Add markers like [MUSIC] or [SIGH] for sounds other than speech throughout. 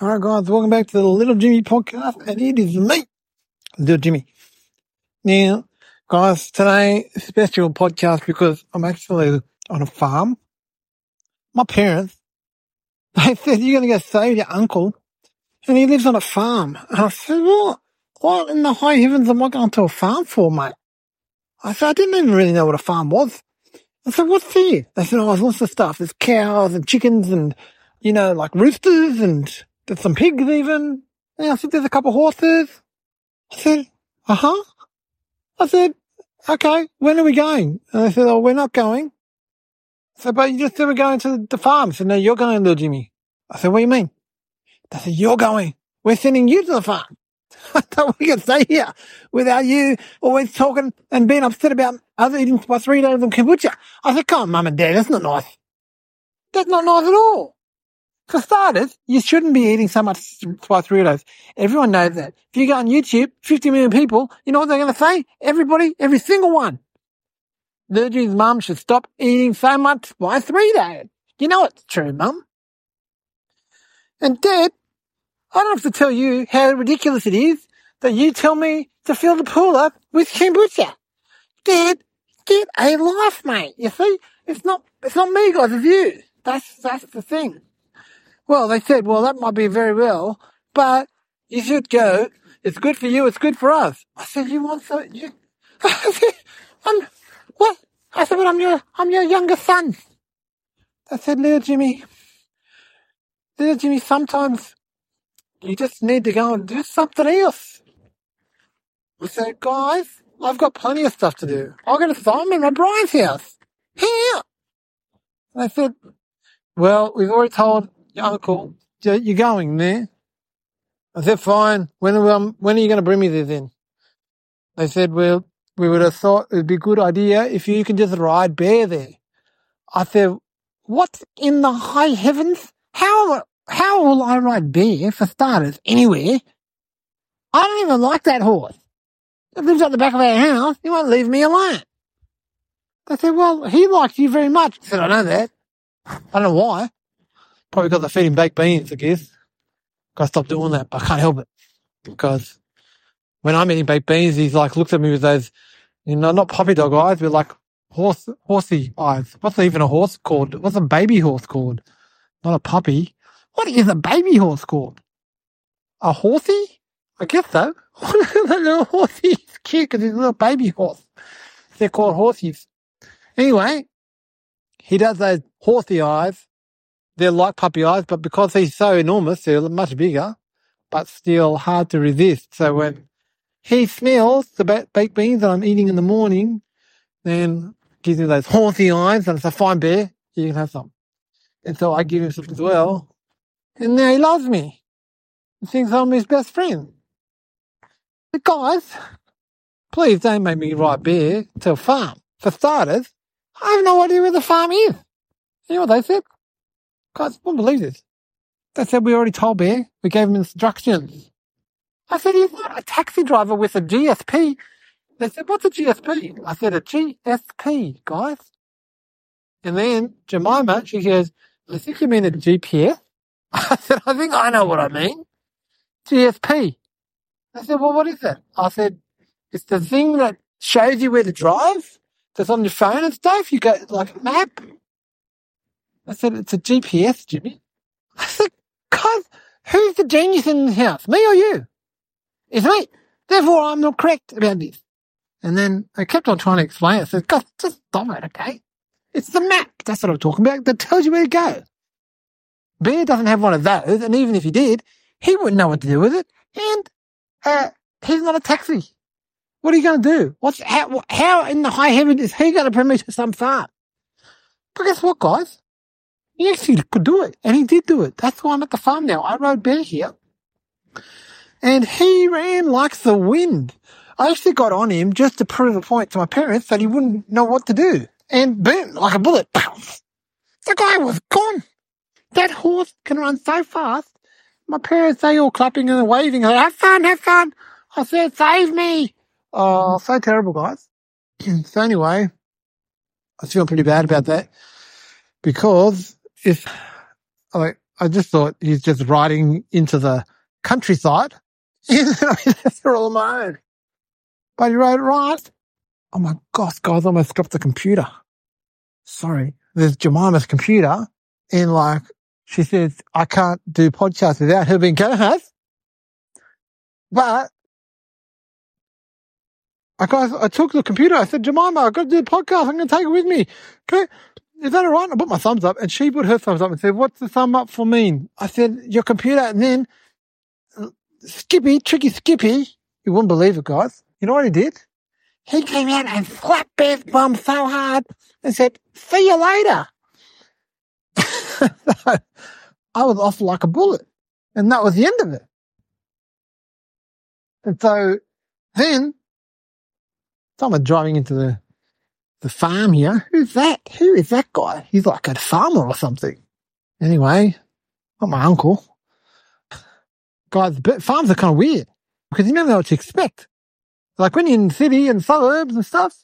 All right, guys, welcome back to the Little Jimmy podcast, and it is me, Little Jimmy. Now, guys, today special podcast because I'm actually on a farm. My parents, [LAUGHS] they said you're going to go save your uncle, and he lives on a farm. And I said, what? What in the high heavens am I going to a farm for, mate? I said, I didn't even really know what a farm was. I said, what's here? They said, oh, there's lots of stuff. There's cows and chickens and, you know, like roosters and there's some pigs even. And I said, there's a couple of horses. I said, uh huh. I said, okay, when are we going? And they said, oh, we're not going. I said, but you just said we're going to the farm. I said, no, you're going, little Jimmy. I said, what do you mean? They said, you're going. We're sending you to the farm. [LAUGHS] I thought we could stay here without you always talking and being upset about us eating my three days of kombucha. I said, come on, mum and dad, that's not nice. That's not nice at all. For starters, you shouldn't be eating so much spice Doritos. Everyone knows that. If you go on YouTube, 50 million people, you know what they're going to say? Everybody, every single one. Virgin's mum should stop eating so much spice Doritos. You know it's true, mum. And dad, I don't have to tell you how ridiculous it is that you tell me to fill the pool up with kombucha. Dad, get a life, mate. You see, it's not, it's not me, guys, it's you. That's, that's the thing. Well, they said, well, that might be very well, but you should go. It's good for you. It's good for us. I said, you want so, you, [LAUGHS] I said, I'm, what? I said, but I'm your, I'm your younger son. I said, little Jimmy, little Jimmy, sometimes you just need to go and do something else. I said, guys, I've got plenty of stuff to do. I've got to at Brian's house. Here. And I said, well, we've already told your uncle, you're going there. I said, fine. When, um, when are you going to bring me there then? They said, well, we would have thought it'd be a good idea if you can just ride Bear there. I said, what in the high heavens? How, how will I ride Bear for starters anywhere? I don't even like that horse. It lives at the back of our house. He won't leave me alone. They said, well, he likes you very much. I said, I know that. I don't know why. Probably because I feed him baked beans, I guess. Gotta stop doing that, but I can't help it. Because when I'm eating baked beans, he's like, looks at me with those, you know, not puppy dog eyes, but like horse, horsey eyes. What's even a horse called? What's a baby horse called? Not a puppy. What is a baby horse called? A horsey? I guess so. [LAUGHS] that little horsey is cute because he's a little baby horse. They're called horsies. Anyway, he does those horsey eyes. They're like puppy eyes, but because he's so enormous, they're much bigger, but still hard to resist. So when he smells the baked beans that I'm eating in the morning, then gives me those horsey eyes and it's a fine bear. You can have some. And so I give him some as well. And now he loves me. He thinks I'm his best friend. But guys, please don't make me ride Bear to a farm. For starters, I have no idea where the farm is. You know what they said? Guys, won't believe this. They said we already told Bear. We gave him instructions. I said, he's not a taxi driver with a GSP. They said, what's a GSP? I said, a GSP, guys. And then Jemima, she goes, I think you mean a GPS. [LAUGHS] I said, I think I know what I mean. GSP. I said, well, what is that? I said, it's the thing that shows you where to drive. That's on your phone and stuff. You go like a map. I said, it's a GPS, Jimmy. I said, God, who's the genius in the house? Me or you? It's me. Therefore, I'm not correct about this. And then I kept on trying to explain it. I said, God, just stop it, okay? It's the map. That's what I'm talking about. That tells you where to go. Bear doesn't have one of those, and even if he did, he wouldn't know what to do with it. And uh, he's not a taxi. What are you going to do? What's how, how in the high heaven is he going to to some farm? But guess what, guys? He actually could do it, and he did do it. That's why I'm at the farm now. I rode Bear here, and he ran like the wind. I actually got on him just to prove a point to my parents that he wouldn't know what to do, and boom, like a bullet, the guy was gone. That horse can run so fast. My parents, they all clapping and waving. Like, have fun, have fun. I said, save me. Oh, so terrible, guys. [CLEARS THROAT] so anyway, I was feeling pretty bad about that because if like I just thought he's just riding into the countryside. [LAUGHS] They're all own. But he rode right. Oh my gosh, guys, I almost dropped the computer. Sorry. There's Jemima's computer and like, she says, I can't do podcasts without her being co-host. But I guys, I took the computer. I said, Jemima, I've got to do the podcast. I'm going to take it with me. Okay. Is that all right? I put my thumbs up and she put her thumbs up and said, what's the thumb up for mean? I said, your computer. And then Skippy, tricky Skippy, you wouldn't believe it, guys. You know what he did? He came out and slapped Bear's bum so hard and said, see you later. [LAUGHS] I was off like a bullet. And that was the end of it. And so then someone driving into the, the farm here. Who's that? Who is that guy? He's like a farmer or something. Anyway, not my uncle. Guys, but farms are kind of weird because you never know what to expect. Like when you're in the city and suburbs and stuff,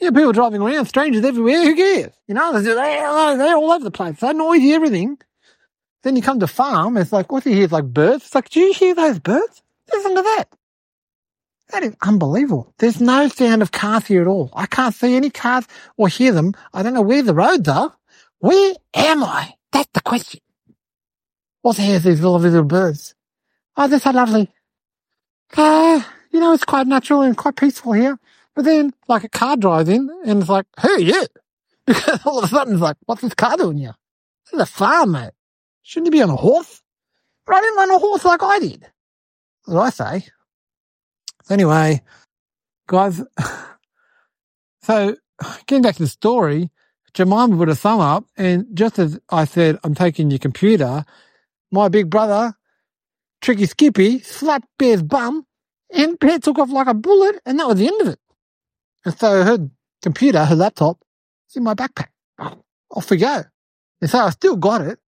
you know, people driving around, strangers everywhere, who cares? You know, they're, all over the place. They're noisy, everything. Then you come to farm, it's like, what do you hear? It's like birds. It's like, do you hear those birds? Listen to that. That is unbelievable. There's no sound of cars here at all. I can't see any cars or hear them. I don't know where the roads are. Where am I? That's the question. What the hell are these lovely little birds? Oh, they're so lovely. Uh, you know, it's quite natural and quite peaceful here. But then, like, a car drives in and it's like, hey, yeah. [LAUGHS] Because all of a sudden it's like, what's this car doing here? This is a farm, mate. Shouldn't you be on a horse? But I didn't run a horse like I did. What did I say? Anyway, guys, [LAUGHS] so getting back to the story, Jemima put a thumb up and just as I said, I'm taking your computer, my big brother, Tricky Skippy, slapped Bear's bum and Bear took off like a bullet and that was the end of it. And so her computer, her laptop, is in my backpack. [SIGHS] Off we go. And so I still got it.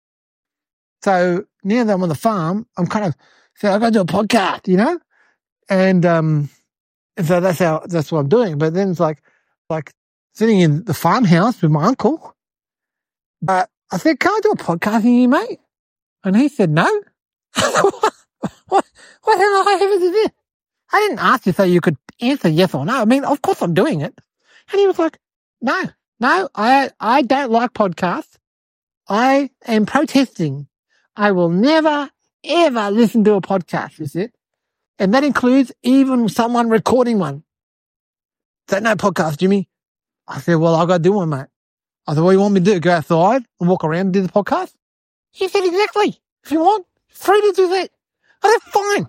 So now that I'm on the farm, I'm kind of saying, I've got to do a podcast, you know? And, um, and so that's how, that's what I'm doing. But then it's like, like sitting in the farmhouse with my uncle. But I said, can I do a podcast with you, mate? And he said, no. [LAUGHS] what, what, what hell I have is this? I didn't ask you so you could answer yes or no. I mean, of course I'm doing it. And he was like, no, no, I, I don't like podcasts. I am protesting. I will never, ever listen to a podcast. Is it? And that includes even someone recording one. Is that no podcast, Jimmy? I said, well, I've got to do one, mate. I said, what do you want me to do? Go outside and walk around and do the podcast? He said, exactly. If you want, free to do that. I said, fine.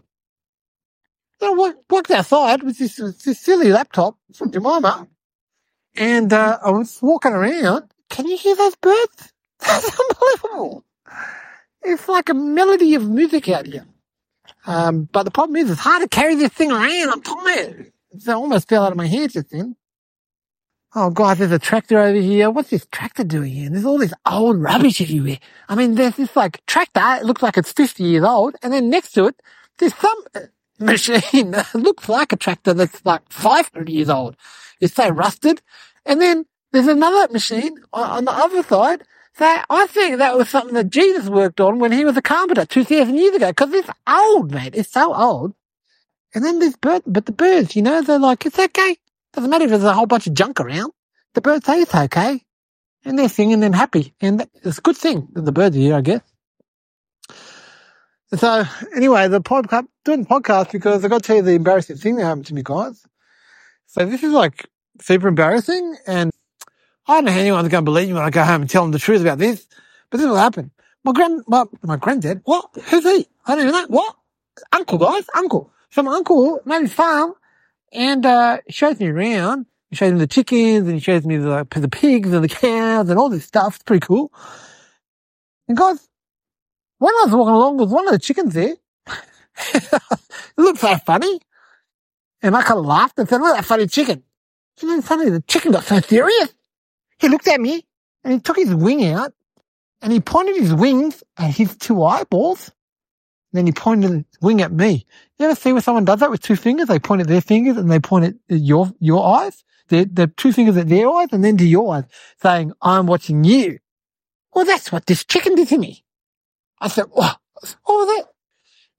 So I walked outside with this, this silly laptop from Jemima. And, uh, I was walking around. Can you hear those birds? [LAUGHS] That's unbelievable. It's like a melody of music out here. Um, but the problem is, it's hard to carry this thing around. I'm tired. It almost fell out of my hands just then. Oh God, there's a tractor over here. What's this tractor doing here? And There's all this old rubbish everywhere. I mean, there's this like tractor. It looks like it's 50 years old. And then next to it, there's some [LAUGHS] machine that looks like a tractor that's like 500 years old. It's so rusted. And then there's another machine on the other side so I think that was something that Jesus worked on when he was a carpenter 2,000 years ago, because it's old, mate. It's so old. And then there's birds, but the birds, you know, they're like, it's okay. Doesn't matter if there's a whole bunch of junk around. The birds say it's okay. And they're singing and happy. And it's a good thing that the birds are here, I guess. So anyway, the podcast, doing the podcast because I got to tell you the embarrassing thing that happened to me, guys. So this is like super embarrassing and I don't know how anyone's going to believe me when I go home and tell them the truth about this, but this will happen. My grand, my, my granddad, what? Who's he? I don't even know. What? Uncle, guys, uncle. So my uncle made his farm and, uh, shows me around. He shows me the chickens and he shows me the, the pigs and the cows and all this stuff. It's pretty cool. And guys, when I was walking along with one of the chickens there, [LAUGHS] it looked so funny. And I kind of laughed and said, look at that funny chicken. And then suddenly the chicken got so serious. He looked at me and he took his wing out and he pointed his wings at his two eyeballs. And then he pointed his wing at me. You ever see where someone does that with two fingers? They point at their fingers and they point at your, your eyes. The, the two fingers at their eyes and then to your eyes saying, I'm watching you. Well, that's what this chicken did to me. I said, what? What was that?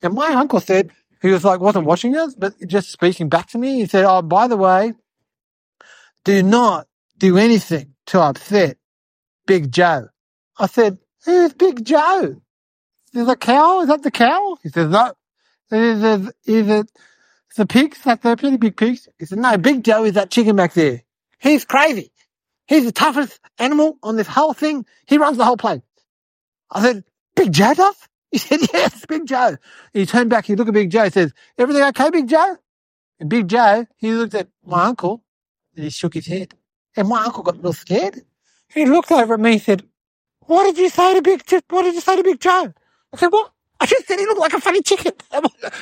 And my uncle said, he was like, wasn't watching us, but just speaking back to me. He said, oh, by the way, do not do anything to upset Big Joe. I said, who's Big Joe? Is a cow? Is that the cow? He says, no. Is it, is it the pigs? That they're pretty big pigs? He said, no, Big Joe is that chicken back there. He's crazy. He's the toughest animal on this whole thing. He runs the whole place. I said, Big Joe does? He said, [LAUGHS] yes, Big Joe. He turned back, he looked at Big Joe, he says, everything okay, Big Joe? And Big Joe, he looked at my uncle and he shook his head. And my uncle got a little scared. He looked over at me and said, what did you say to Big, what did you say to Big Joe? I said, what? I just said he looked like a funny chicken. [LAUGHS]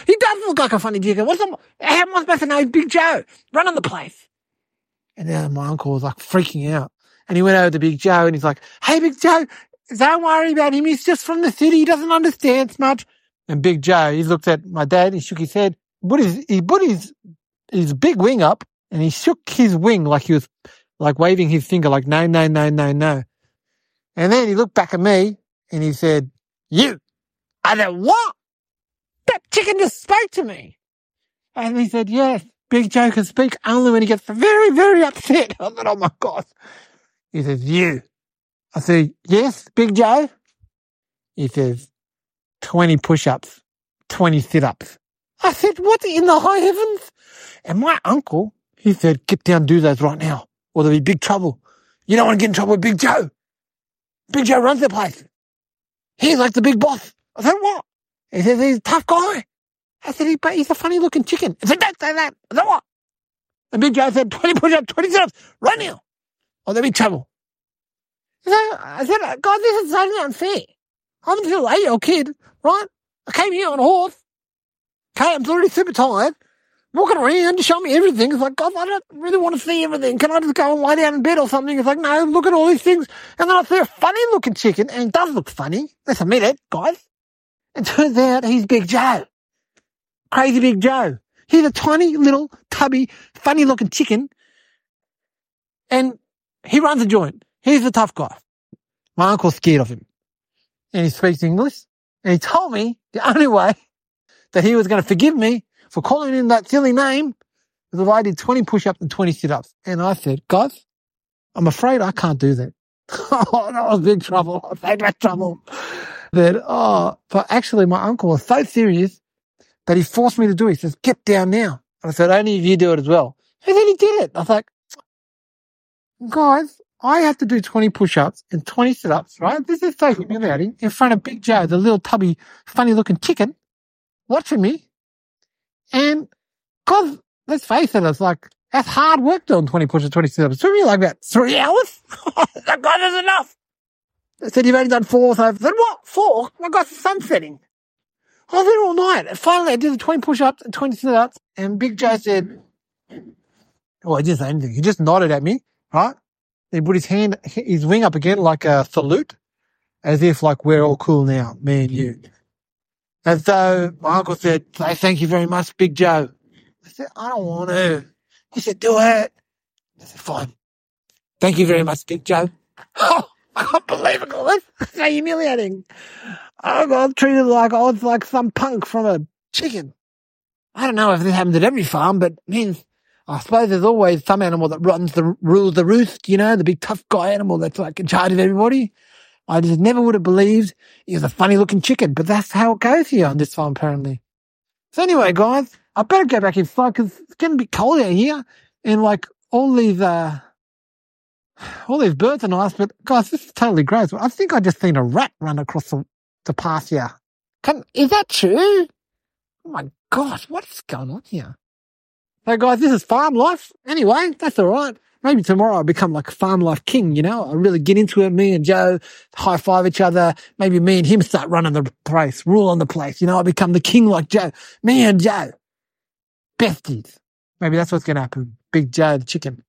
he does look like a funny chicken. What's the, how am I supposed to know Big Joe? Run on the place. And then my uncle was like freaking out. And he went over to Big Joe and he's like, Hey, Big Joe, don't worry about him. He's just from the city. He doesn't understand much. And Big Joe, he looked at my dad, he shook his head, put his, he put his, his big wing up and he shook his wing like he was like waving his finger like, no, no, no, no, no. And then he looked back at me and he said, you. I said, what? That chicken just spoke to me. And he said, yes, Big Joe can speak only when he gets very, very upset. [LAUGHS] I said, oh my God. He says, you. I said, yes, Big Joe. He says, 20 push-ups, 20 sit-ups. I said, what in the high heavens? And my uncle, he said, get down, do those right now, or there'll be big trouble. You don't want to get in trouble with Big Joe. Big Joe runs the place. He's like the big boss. I said, what? He says, he's a tough guy. I said, he, but he's a funny looking chicken. I said, don't say that. I said, what? And Big Joe said, 20 push-ups, 20 sit-ups, right now, or there'll be trouble. I said, uh, God, this is totally unfair. I'm a little eight-year-old kid, right? I came here on a horse. Okay, I'm already super tired. Walking around, show me everything. It's like, God, I don't really want to see everything. Can I just go and lie down in bed or something? It's like, no, look at all these things. And then I see a funny looking chicken, and it does look funny. Let's admit it, guys. It turns out he's Big Joe. Crazy Big Joe. He's a tiny little tubby, funny looking chicken. And he runs a joint. He's a tough guy. My uncle's scared of him. And he speaks English. And he told me the only way that he was going to forgive me for calling him that silly name was if I did 20 push-ups and 20 sit-ups. And I said, guys, I'm afraid I can't do that. [LAUGHS] oh, that was big trouble. I [LAUGHS] think that trouble. That, oh, but actually my uncle was so serious that he forced me to do it. He says, get down now. And I said, only if you do it as well. And then he did it. I was like, guys, I have to do 20 push-ups and 20 sit-ups, right? This is so humiliating in front of Big Joe, the little tubby, funny looking chicken watching me. Cause let's face it, it's like, that's hard work doing 20 push-ups, 20 sit-ups. It took me like about three hours. [LAUGHS] that God is enough. They said you've only done four. So I said, what? Four? My God, the sun's setting. I was there all night. And finally I did the 20 push-ups and 20 sit-ups. And Big Joe said, well, he didn't say anything. He just nodded at me, right? He put his hand, his wing up again like a salute, as if like we're all cool now, me and you. And so my uncle said, say thank you very much, Big Joe. I said, I don't want to. He said, do it. I said, fine. Thank you very much, Big Joe. Oh, I can't believe it. That's so humiliating. I got treated like I was like some punk from a chicken. I don't know if this happens at every farm, but man, I suppose there's always some animal that runs the rules the roost, you know, the big tough guy animal that's like in charge of everybody. I just never would have believed he was a funny looking chicken, but that's how it goes here on this farm apparently. So anyway, guys, I better go back inside because it's getting a bit cold out here, and like all these uh, all these birds are nice, but guys, this is totally gross. I think I just seen a rat run across the, the path here. Can, is that true? Oh my gosh, what is going on here? So guys, this is farm life. Anyway, that's all right. Maybe tomorrow I'll become like a farm life king, you know? I really get into it. Me and Joe high five each other. Maybe me and him start running the place, rule on the place. You know, I become the king like Joe. Me and Joe. Besties. Maybe that's what's going to happen. Big the chicken.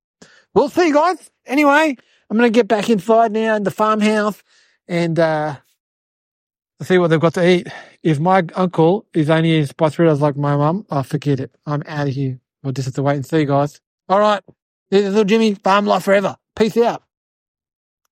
We'll see, guys. Anyway, I'm going to get back inside now in the farmhouse and, uh, see what they've got to eat. If my uncle is only eating spice Fritos like my mum, I oh, forget it. I'm out of here. We'll just have to wait and see, guys. All right. This is little Jimmy, farm life forever. Peace out.